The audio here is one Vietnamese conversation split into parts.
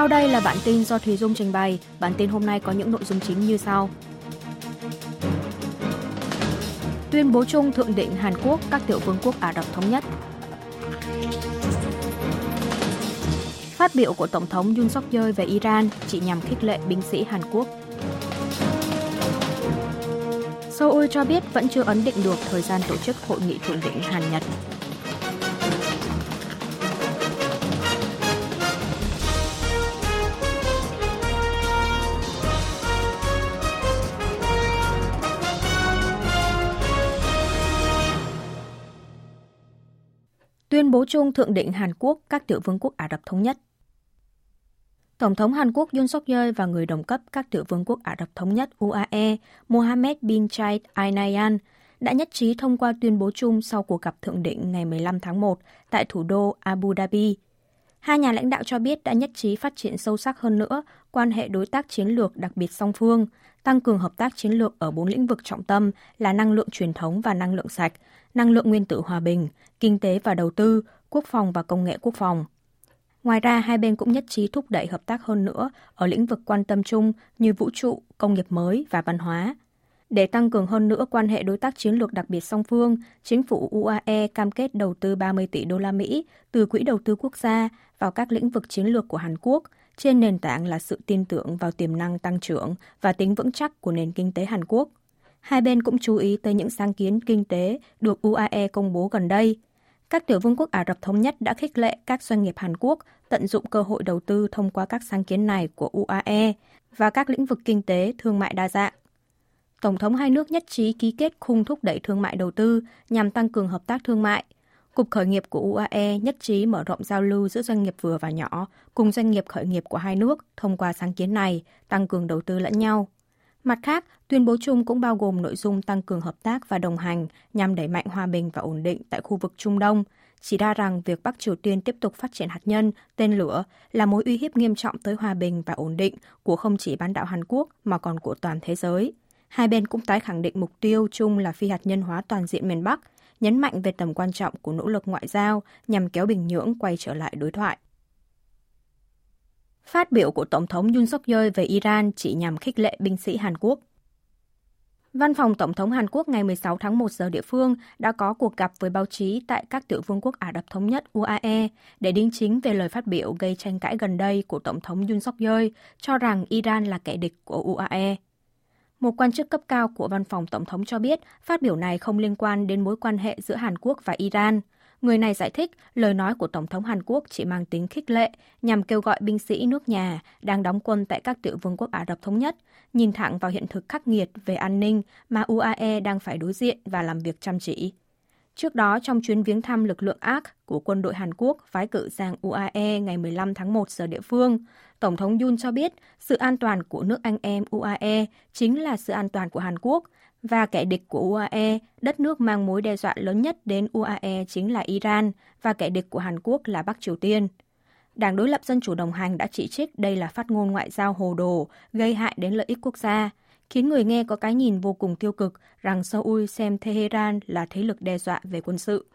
Sau đây là bản tin do Thùy Dung trình bày. Bản tin hôm nay có những nội dung chính như sau. Tuyên bố chung thượng đỉnh Hàn Quốc, các tiểu vương quốc Ả Rập Thống Nhất Phát biểu của Tổng thống Yoon suk yeol về Iran, chỉ nhằm khích lệ binh sĩ Hàn Quốc. Seoul cho biết vẫn chưa ấn định được thời gian tổ chức hội nghị thượng đỉnh Hàn Nhật. Tuyên bố chung thượng đỉnh Hàn Quốc, các tiểu vương quốc Ả Rập Thống Nhất Tổng thống Hàn Quốc Yoon suk yeol và người đồng cấp các tiểu vương quốc Ả Rập Thống Nhất UAE Mohammed bin Zayed Al Nahyan đã nhất trí thông qua tuyên bố chung sau cuộc gặp thượng đỉnh ngày 15 tháng 1 tại thủ đô Abu Dhabi. Hai nhà lãnh đạo cho biết đã nhất trí phát triển sâu sắc hơn nữa quan hệ đối tác chiến lược đặc biệt song phương, tăng cường hợp tác chiến lược ở bốn lĩnh vực trọng tâm là năng lượng truyền thống và năng lượng sạch, năng lượng nguyên tử hòa bình, kinh tế và đầu tư, quốc phòng và công nghệ quốc phòng. Ngoài ra, hai bên cũng nhất trí thúc đẩy hợp tác hơn nữa ở lĩnh vực quan tâm chung như vũ trụ, công nghiệp mới và văn hóa. Để tăng cường hơn nữa quan hệ đối tác chiến lược đặc biệt song phương, chính phủ UAE cam kết đầu tư 30 tỷ đô la Mỹ từ Quỹ đầu tư quốc gia vào các lĩnh vực chiến lược của Hàn Quốc trên nền tảng là sự tin tưởng vào tiềm năng tăng trưởng và tính vững chắc của nền kinh tế Hàn Quốc. Hai bên cũng chú ý tới những sáng kiến kinh tế được UAE công bố gần đây – các tiểu vương quốc Ả Rập Thống Nhất đã khích lệ các doanh nghiệp Hàn Quốc tận dụng cơ hội đầu tư thông qua các sáng kiến này của UAE và các lĩnh vực kinh tế, thương mại đa dạng. Tổng thống hai nước nhất trí ký kết khung thúc đẩy thương mại đầu tư nhằm tăng cường hợp tác thương mại. Cục khởi nghiệp của UAE nhất trí mở rộng giao lưu giữa doanh nghiệp vừa và nhỏ cùng doanh nghiệp khởi nghiệp của hai nước thông qua sáng kiến này, tăng cường đầu tư lẫn nhau. Mặt khác, tuyên bố chung cũng bao gồm nội dung tăng cường hợp tác và đồng hành nhằm đẩy mạnh hòa bình và ổn định tại khu vực Trung Đông, chỉ ra rằng việc Bắc Triều Tiên tiếp tục phát triển hạt nhân, tên lửa là mối uy hiếp nghiêm trọng tới hòa bình và ổn định của không chỉ bán đảo Hàn Quốc mà còn của toàn thế giới. Hai bên cũng tái khẳng định mục tiêu chung là phi hạt nhân hóa toàn diện miền Bắc, nhấn mạnh về tầm quan trọng của nỗ lực ngoại giao nhằm kéo Bình Nhưỡng quay trở lại đối thoại. Phát biểu của Tổng thống Yoon suk yeol về Iran chỉ nhằm khích lệ binh sĩ Hàn Quốc. Văn phòng Tổng thống Hàn Quốc ngày 16 tháng 1 giờ địa phương đã có cuộc gặp với báo chí tại các tiểu vương quốc Ả Rập Thống Nhất UAE để đính chính về lời phát biểu gây tranh cãi gần đây của Tổng thống Yoon suk yeol cho rằng Iran là kẻ địch của UAE. Một quan chức cấp cao của văn phòng Tổng thống cho biết phát biểu này không liên quan đến mối quan hệ giữa Hàn Quốc và Iran – Người này giải thích lời nói của Tổng thống Hàn Quốc chỉ mang tính khích lệ, nhằm kêu gọi binh sĩ nước nhà đang đóng quân tại các tiểu vương quốc Ả Rập Thống Nhất, nhìn thẳng vào hiện thực khắc nghiệt về an ninh mà UAE đang phải đối diện và làm việc chăm chỉ. Trước đó, trong chuyến viếng thăm lực lượng ARK của quân đội Hàn Quốc phái cử sang UAE ngày 15 tháng 1 giờ địa phương, Tổng thống Yun cho biết sự an toàn của nước anh em UAE chính là sự an toàn của Hàn Quốc – và kẻ địch của UAE, đất nước mang mối đe dọa lớn nhất đến UAE chính là Iran và kẻ địch của Hàn Quốc là Bắc Triều Tiên. Đảng đối lập Dân chủ đồng hành đã chỉ trích đây là phát ngôn ngoại giao hồ đồ, gây hại đến lợi ích quốc gia, khiến người nghe có cái nhìn vô cùng tiêu cực rằng Seoul xem Tehran là thế lực đe dọa về quân sự.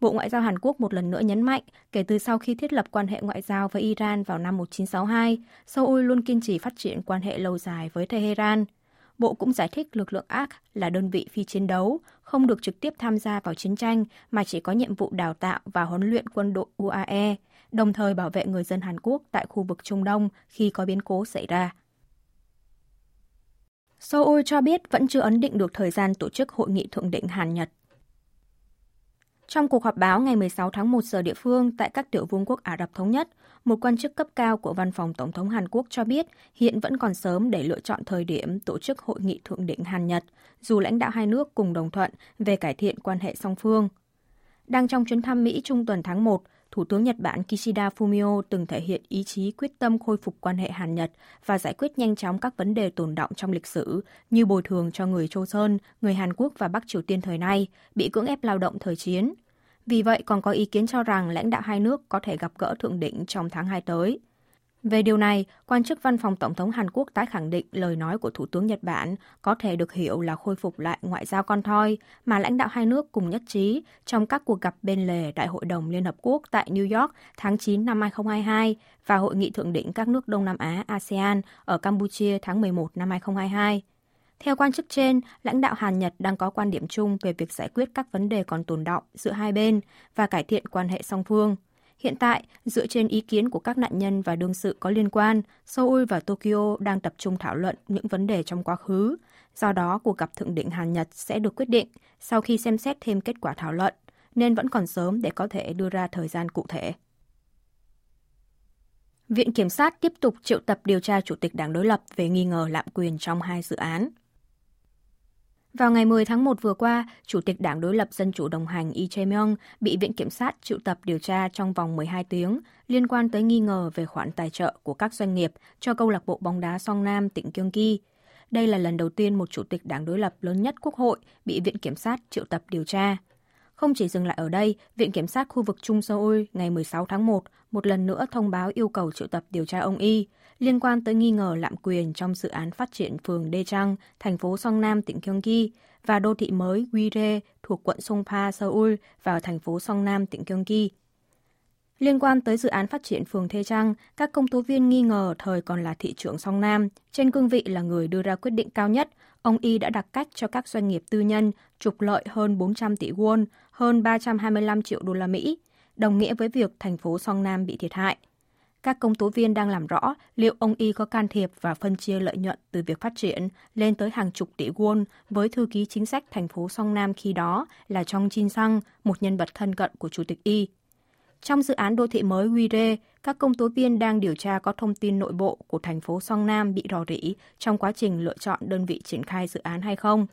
Bộ Ngoại giao Hàn Quốc một lần nữa nhấn mạnh, kể từ sau khi thiết lập quan hệ ngoại giao với Iran vào năm 1962, Seoul luôn kiên trì phát triển quan hệ lâu dài với Tehran – Bộ cũng giải thích lực lượng ARC là đơn vị phi chiến đấu, không được trực tiếp tham gia vào chiến tranh mà chỉ có nhiệm vụ đào tạo và huấn luyện quân đội UAE, đồng thời bảo vệ người dân Hàn Quốc tại khu vực Trung Đông khi có biến cố xảy ra. Seoul cho biết vẫn chưa ấn định được thời gian tổ chức hội nghị thượng đỉnh Hàn Nhật. Trong cuộc họp báo ngày 16 tháng 1 giờ địa phương tại các tiểu vương quốc Ả Rập Thống Nhất, một quan chức cấp cao của văn phòng Tổng thống Hàn Quốc cho biết hiện vẫn còn sớm để lựa chọn thời điểm tổ chức hội nghị thượng đỉnh Hàn Nhật, dù lãnh đạo hai nước cùng đồng thuận về cải thiện quan hệ song phương. Đang trong chuyến thăm Mỹ trung tuần tháng 1, Thủ tướng Nhật Bản Kishida Fumio từng thể hiện ý chí quyết tâm khôi phục quan hệ Hàn Nhật và giải quyết nhanh chóng các vấn đề tồn động trong lịch sử như bồi thường cho người Châu Sơn, người Hàn Quốc và Bắc Triều Tiên thời nay bị cưỡng ép lao động thời chiến. Vì vậy còn có ý kiến cho rằng lãnh đạo hai nước có thể gặp gỡ thượng đỉnh trong tháng 2 tới. Về điều này, quan chức văn phòng Tổng thống Hàn Quốc tái khẳng định lời nói của Thủ tướng Nhật Bản có thể được hiểu là khôi phục lại ngoại giao con thoi mà lãnh đạo hai nước cùng nhất trí trong các cuộc gặp bên lề Đại hội đồng Liên Hợp Quốc tại New York tháng 9 năm 2022 và Hội nghị thượng đỉnh các nước Đông Nam Á ASEAN ở Campuchia tháng 11 năm 2022. Theo quan chức trên, lãnh đạo Hàn Nhật đang có quan điểm chung về việc giải quyết các vấn đề còn tồn động giữa hai bên và cải thiện quan hệ song phương. Hiện tại, dựa trên ý kiến của các nạn nhân và đương sự có liên quan, Seoul và Tokyo đang tập trung thảo luận những vấn đề trong quá khứ. Do đó, cuộc gặp thượng đỉnh Hàn Nhật sẽ được quyết định sau khi xem xét thêm kết quả thảo luận, nên vẫn còn sớm để có thể đưa ra thời gian cụ thể. Viện Kiểm sát tiếp tục triệu tập điều tra Chủ tịch Đảng đối lập về nghi ngờ lạm quyền trong hai dự án. Vào ngày 10 tháng 1 vừa qua, Chủ tịch Đảng đối lập Dân chủ đồng hành Lee Jae-myung bị Viện Kiểm sát triệu tập điều tra trong vòng 12 tiếng liên quan tới nghi ngờ về khoản tài trợ của các doanh nghiệp cho câu lạc bộ bóng đá Song Nam tỉnh Gyeonggi. Đây là lần đầu tiên một chủ tịch đảng đối lập lớn nhất Quốc hội bị Viện Kiểm sát triệu tập điều tra. Không chỉ dừng lại ở đây, Viện Kiểm sát khu vực Trung Seoul ngày 16 tháng 1 một lần nữa thông báo yêu cầu triệu tập điều tra ông Y liên quan tới nghi ngờ lạm quyền trong dự án phát triển phường Đê Trăng, thành phố Song Nam, tỉnh Gyeonggi và đô thị mới Guire thuộc quận Songpa, Seoul vào thành phố Song Nam, tỉnh Gyeonggi. Liên quan tới dự án phát triển phường Thê Trăng, các công tố viên nghi ngờ thời còn là thị trưởng Song Nam, trên cương vị là người đưa ra quyết định cao nhất, ông Y đã đặt cách cho các doanh nghiệp tư nhân trục lợi hơn 400 tỷ won, hơn 325 triệu đô la Mỹ, đồng nghĩa với việc thành phố Song Nam bị thiệt hại. Các công tố viên đang làm rõ liệu ông Y có can thiệp và phân chia lợi nhuận từ việc phát triển lên tới hàng chục tỷ won với thư ký chính sách thành phố Song Nam khi đó là Chong Jin Sang, một nhân vật thân cận của Chủ tịch Y. Trong dự án đô thị mới Wire, các công tố viên đang điều tra có thông tin nội bộ của thành phố Song Nam bị rò rỉ trong quá trình lựa chọn đơn vị triển khai dự án hay không.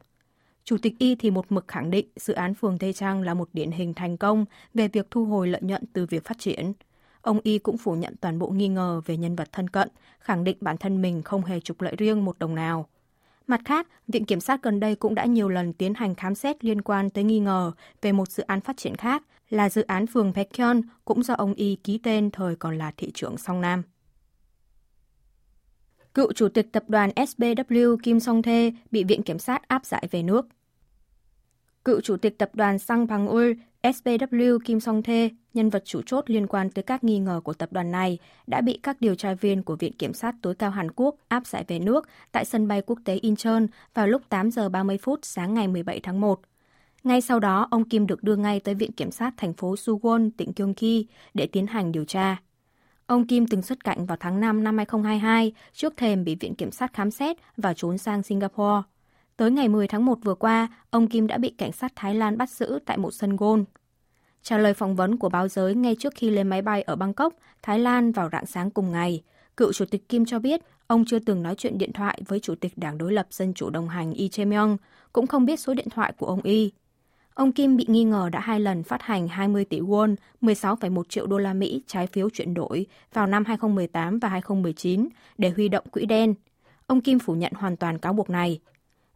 Chủ tịch Y thì một mực khẳng định dự án phường Tây Trang là một điển hình thành công về việc thu hồi lợi nhuận từ việc phát triển. Ông Y cũng phủ nhận toàn bộ nghi ngờ về nhân vật thân cận, khẳng định bản thân mình không hề trục lợi riêng một đồng nào. Mặt khác, Viện Kiểm sát gần đây cũng đã nhiều lần tiến hành khám xét liên quan tới nghi ngờ về một dự án phát triển khác là dự án phường Baekhyun cũng do ông Y ký tên thời còn là thị trưởng Song Nam. Cựu chủ tịch tập đoàn SBW Kim Song Thê bị Viện Kiểm sát áp giải về nước. Cựu chủ tịch tập đoàn Sang Bằng Ul SBW Kim Song Thê, nhân vật chủ chốt liên quan tới các nghi ngờ của tập đoàn này, đã bị các điều tra viên của Viện Kiểm sát tối cao Hàn Quốc áp giải về nước tại sân bay quốc tế Incheon vào lúc 8 giờ 30 phút sáng ngày 17 tháng 1. Ngay sau đó, ông Kim được đưa ngay tới Viện Kiểm sát thành phố Suwon, tỉnh Gyeonggi để tiến hành điều tra. Ông Kim từng xuất cảnh vào tháng 5 năm 2022 trước thềm bị Viện Kiểm sát khám xét và trốn sang Singapore. Tới ngày 10 tháng 1 vừa qua, ông Kim đã bị cảnh sát Thái Lan bắt giữ tại một sân golf. Trả lời phỏng vấn của báo giới ngay trước khi lên máy bay ở Bangkok, Thái Lan vào rạng sáng cùng ngày, cựu chủ tịch Kim cho biết ông chưa từng nói chuyện điện thoại với chủ tịch Đảng đối lập Dân chủ đồng hành Lee Jae-myung, cũng không biết số điện thoại của ông Y. Ông Kim bị nghi ngờ đã hai lần phát hành 20 tỷ won, 16,1 triệu đô la Mỹ trái phiếu chuyển đổi vào năm 2018 và 2019 để huy động quỹ đen. Ông Kim phủ nhận hoàn toàn cáo buộc này.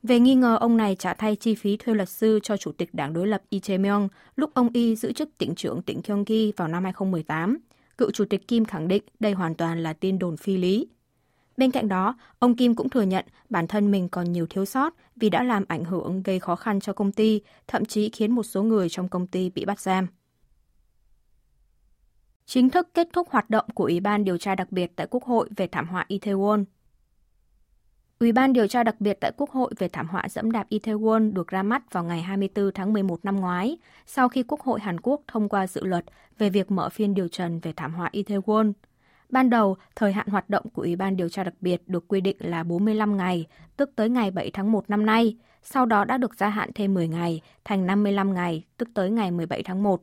Về nghi ngờ ông này trả thay chi phí thuê luật sư cho chủ tịch đảng đối lập Lee Jae-myung lúc ông Y giữ chức tỉnh trưởng tỉnh Gyeonggi vào năm 2018, cựu chủ tịch Kim khẳng định đây hoàn toàn là tin đồn phi lý. Bên cạnh đó, ông Kim cũng thừa nhận bản thân mình còn nhiều thiếu sót vì đã làm ảnh hưởng gây khó khăn cho công ty, thậm chí khiến một số người trong công ty bị bắt giam. Chính thức kết thúc hoạt động của Ủy ban điều tra đặc biệt tại Quốc hội về thảm họa Itaewon. Ủy ban điều tra đặc biệt tại Quốc hội về thảm họa dẫm đạp Itaewon được ra mắt vào ngày 24 tháng 11 năm ngoái, sau khi Quốc hội Hàn Quốc thông qua dự luật về việc mở phiên điều trần về thảm họa Itaewon. Ban đầu, thời hạn hoạt động của Ủy ban điều tra đặc biệt được quy định là 45 ngày, tức tới ngày 7 tháng 1 năm nay, sau đó đã được gia hạn thêm 10 ngày, thành 55 ngày, tức tới ngày 17 tháng 1.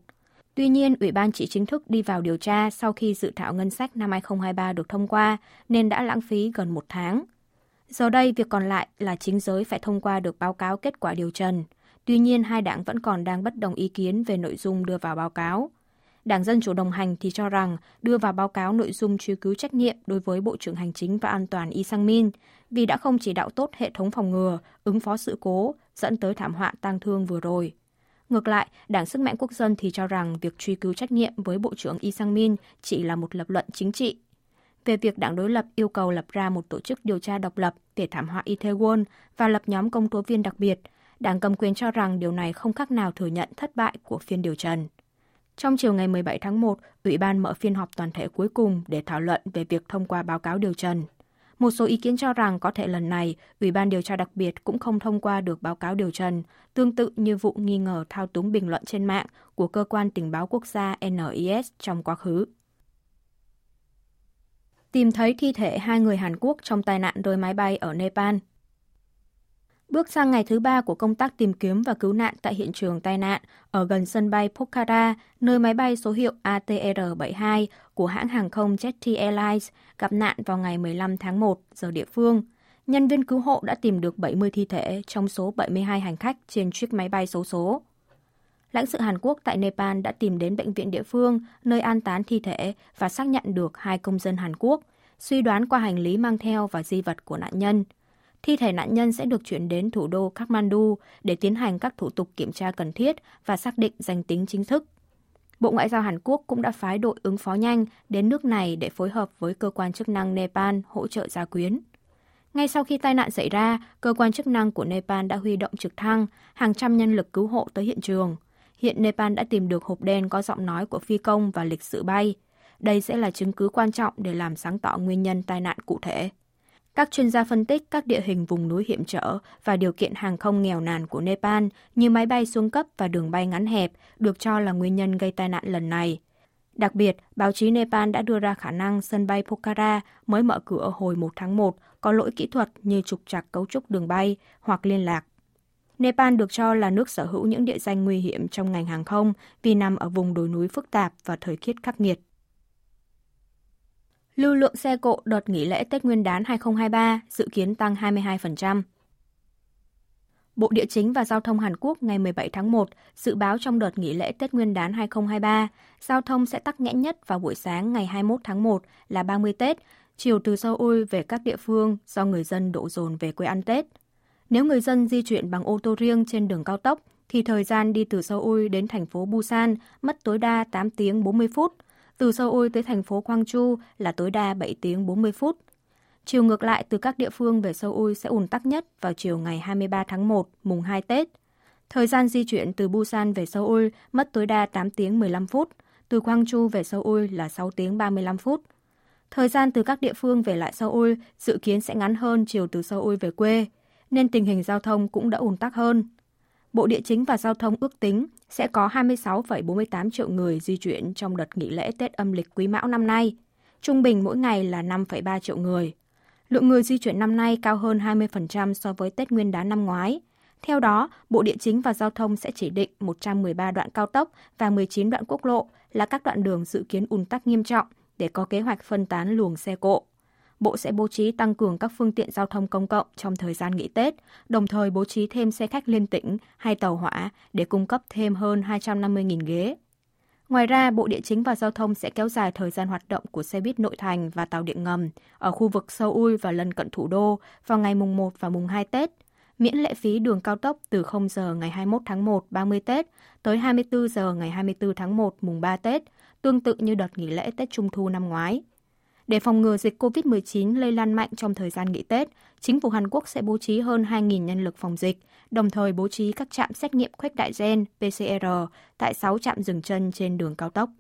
Tuy nhiên, Ủy ban chỉ chính thức đi vào điều tra sau khi dự thảo ngân sách năm 2023 được thông qua, nên đã lãng phí gần một tháng. Giờ đây, việc còn lại là chính giới phải thông qua được báo cáo kết quả điều trần. Tuy nhiên, hai đảng vẫn còn đang bất đồng ý kiến về nội dung đưa vào báo cáo. Đảng Dân Chủ đồng hành thì cho rằng đưa vào báo cáo nội dung truy cứu trách nhiệm đối với Bộ trưởng Hành chính và An toàn Y Sang Min vì đã không chỉ đạo tốt hệ thống phòng ngừa, ứng phó sự cố, dẫn tới thảm họa tang thương vừa rồi. Ngược lại, Đảng Sức mạnh Quốc dân thì cho rằng việc truy cứu trách nhiệm với Bộ trưởng Y Sang Min chỉ là một lập luận chính trị về việc đảng đối lập yêu cầu lập ra một tổ chức điều tra độc lập để thảm họa Itaewon và lập nhóm công tố viên đặc biệt, đảng cầm quyền cho rằng điều này không khác nào thừa nhận thất bại của phiên điều trần. Trong chiều ngày 17 tháng 1, Ủy ban mở phiên họp toàn thể cuối cùng để thảo luận về việc thông qua báo cáo điều trần. Một số ý kiến cho rằng có thể lần này, Ủy ban điều tra đặc biệt cũng không thông qua được báo cáo điều trần, tương tự như vụ nghi ngờ thao túng bình luận trên mạng của cơ quan tình báo quốc gia NIS trong quá khứ. Tìm thấy thi thể hai người Hàn Quốc trong tai nạn rơi máy bay ở Nepal – Bước sang ngày thứ ba của công tác tìm kiếm và cứu nạn tại hiện trường tai nạn ở gần sân bay Pokhara, nơi máy bay số hiệu ATR-72 của hãng hàng không Jetty Airlines gặp nạn vào ngày 15 tháng 1 giờ địa phương. Nhân viên cứu hộ đã tìm được 70 thi thể trong số 72 hành khách trên chiếc máy bay số số. Lãnh sự Hàn Quốc tại Nepal đã tìm đến bệnh viện địa phương nơi an táng thi thể và xác nhận được hai công dân Hàn Quốc, suy đoán qua hành lý mang theo và di vật của nạn nhân – thi thể nạn nhân sẽ được chuyển đến thủ đô Kathmandu để tiến hành các thủ tục kiểm tra cần thiết và xác định danh tính chính thức. Bộ Ngoại giao Hàn Quốc cũng đã phái đội ứng phó nhanh đến nước này để phối hợp với cơ quan chức năng Nepal hỗ trợ gia quyến. Ngay sau khi tai nạn xảy ra, cơ quan chức năng của Nepal đã huy động trực thăng, hàng trăm nhân lực cứu hộ tới hiện trường. Hiện Nepal đã tìm được hộp đen có giọng nói của phi công và lịch sử bay. Đây sẽ là chứng cứ quan trọng để làm sáng tỏ nguyên nhân tai nạn cụ thể. Các chuyên gia phân tích các địa hình vùng núi hiểm trở và điều kiện hàng không nghèo nàn của Nepal như máy bay xuống cấp và đường bay ngắn hẹp được cho là nguyên nhân gây tai nạn lần này. Đặc biệt, báo chí Nepal đã đưa ra khả năng sân bay Pokhara mới mở cửa hồi 1 tháng 1 có lỗi kỹ thuật như trục trặc cấu trúc đường bay hoặc liên lạc. Nepal được cho là nước sở hữu những địa danh nguy hiểm trong ngành hàng không vì nằm ở vùng đồi núi phức tạp và thời tiết khắc nghiệt. Lưu lượng xe cộ đợt nghỉ lễ Tết Nguyên đán 2023 dự kiến tăng 22%. Bộ Địa chính và Giao thông Hàn Quốc ngày 17 tháng 1 dự báo trong đợt nghỉ lễ Tết Nguyên đán 2023, giao thông sẽ tắc nghẽn nhất vào buổi sáng ngày 21 tháng 1 là 30 Tết, chiều từ Seoul về các địa phương do người dân đổ dồn về quê ăn Tết. Nếu người dân di chuyển bằng ô tô riêng trên đường cao tốc, thì thời gian đi từ Seoul đến thành phố Busan mất tối đa 8 tiếng 40 phút – từ Seoul tới thành phố Gwangju là tối đa 7 tiếng 40 phút. Chiều ngược lại từ các địa phương về Seoul sẽ ùn tắc nhất vào chiều ngày 23 tháng 1, mùng 2 Tết. Thời gian di chuyển từ Busan về Seoul mất tối đa 8 tiếng 15 phút, từ Gwangju về Seoul là 6 tiếng 35 phút. Thời gian từ các địa phương về lại Seoul dự kiến sẽ ngắn hơn chiều từ Seoul về quê, nên tình hình giao thông cũng đã ùn tắc hơn. Bộ Địa chính và Giao thông ước tính sẽ có 26,48 triệu người di chuyển trong đợt nghỉ lễ Tết âm lịch Quý Mão năm nay. Trung bình mỗi ngày là 5,3 triệu người. Lượng người di chuyển năm nay cao hơn 20% so với Tết Nguyên đán năm ngoái. Theo đó, Bộ Địa chính và Giao thông sẽ chỉ định 113 đoạn cao tốc và 19 đoạn quốc lộ là các đoạn đường dự kiến ùn tắc nghiêm trọng để có kế hoạch phân tán luồng xe cộ. Bộ sẽ bố trí tăng cường các phương tiện giao thông công cộng trong thời gian nghỉ Tết, đồng thời bố trí thêm xe khách liên tỉnh hay tàu hỏa để cung cấp thêm hơn 250.000 ghế. Ngoài ra, Bộ Địa chính và Giao thông sẽ kéo dài thời gian hoạt động của xe buýt nội thành và tàu điện ngầm ở khu vực Seoul và lân cận thủ đô vào ngày mùng 1 và mùng 2 Tết, miễn lệ phí đường cao tốc từ 0 giờ ngày 21 tháng 1 30 Tết tới 24 giờ ngày 24 tháng 1 mùng 3 Tết, tương tự như đợt nghỉ lễ Tết Trung thu năm ngoái. Để phòng ngừa dịch COVID-19 lây lan mạnh trong thời gian nghỉ Tết, chính phủ Hàn Quốc sẽ bố trí hơn 2.000 nhân lực phòng dịch, đồng thời bố trí các trạm xét nghiệm khuếch đại gen PCR tại 6 trạm dừng chân trên đường cao tốc.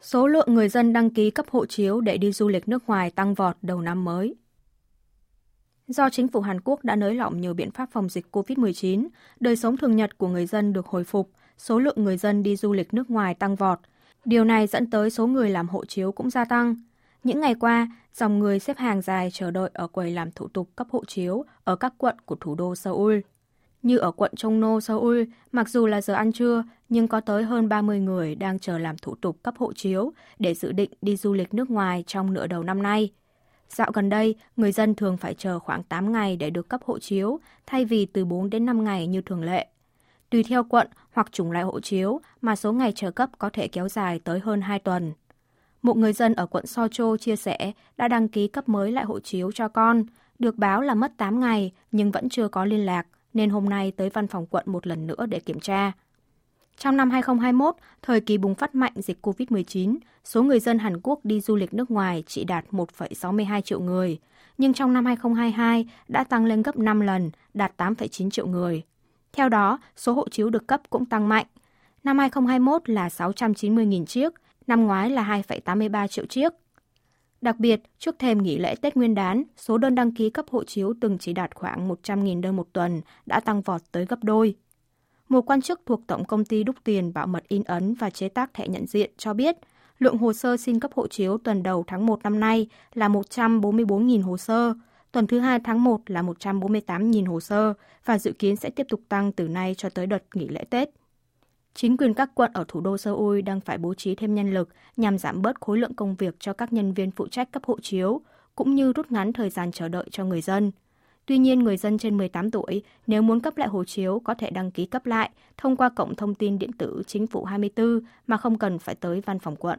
Số lượng người dân đăng ký cấp hộ chiếu để đi du lịch nước ngoài tăng vọt đầu năm mới. Do chính phủ Hàn Quốc đã nới lỏng nhiều biện pháp phòng dịch COVID-19, đời sống thường nhật của người dân được hồi phục, số lượng người dân đi du lịch nước ngoài tăng vọt – Điều này dẫn tới số người làm hộ chiếu cũng gia tăng. Những ngày qua, dòng người xếp hàng dài chờ đợi ở quầy làm thủ tục cấp hộ chiếu ở các quận của thủ đô Seoul. Như ở quận Chongno, Seoul, mặc dù là giờ ăn trưa, nhưng có tới hơn 30 người đang chờ làm thủ tục cấp hộ chiếu để dự định đi du lịch nước ngoài trong nửa đầu năm nay. Dạo gần đây, người dân thường phải chờ khoảng 8 ngày để được cấp hộ chiếu, thay vì từ 4 đến 5 ngày như thường lệ. Tùy theo quận hoặc chủng loại hộ chiếu mà số ngày chờ cấp có thể kéo dài tới hơn 2 tuần. Một người dân ở quận Socho chia sẻ đã đăng ký cấp mới lại hộ chiếu cho con, được báo là mất 8 ngày nhưng vẫn chưa có liên lạc, nên hôm nay tới văn phòng quận một lần nữa để kiểm tra. Trong năm 2021, thời kỳ bùng phát mạnh dịch COVID-19, số người dân Hàn Quốc đi du lịch nước ngoài chỉ đạt 1,62 triệu người, nhưng trong năm 2022 đã tăng lên gấp 5 lần, đạt 8,9 triệu người. Theo đó, số hộ chiếu được cấp cũng tăng mạnh. Năm 2021 là 690.000 chiếc, năm ngoái là 2,83 triệu chiếc. Đặc biệt, trước thềm nghỉ lễ Tết Nguyên đán, số đơn đăng ký cấp hộ chiếu từng chỉ đạt khoảng 100.000 đơn một tuần đã tăng vọt tới gấp đôi. Một quan chức thuộc Tổng công ty đúc tiền bảo mật in ấn và chế tác thẻ nhận diện cho biết, lượng hồ sơ xin cấp hộ chiếu tuần đầu tháng 1 năm nay là 144.000 hồ sơ, tuần thứ hai tháng 1 là 148.000 hồ sơ và dự kiến sẽ tiếp tục tăng từ nay cho tới đợt nghỉ lễ Tết. Chính quyền các quận ở thủ đô Seoul đang phải bố trí thêm nhân lực nhằm giảm bớt khối lượng công việc cho các nhân viên phụ trách cấp hộ chiếu, cũng như rút ngắn thời gian chờ đợi cho người dân. Tuy nhiên, người dân trên 18 tuổi nếu muốn cấp lại hộ chiếu có thể đăng ký cấp lại thông qua cổng thông tin điện tử Chính phủ 24 mà không cần phải tới văn phòng quận.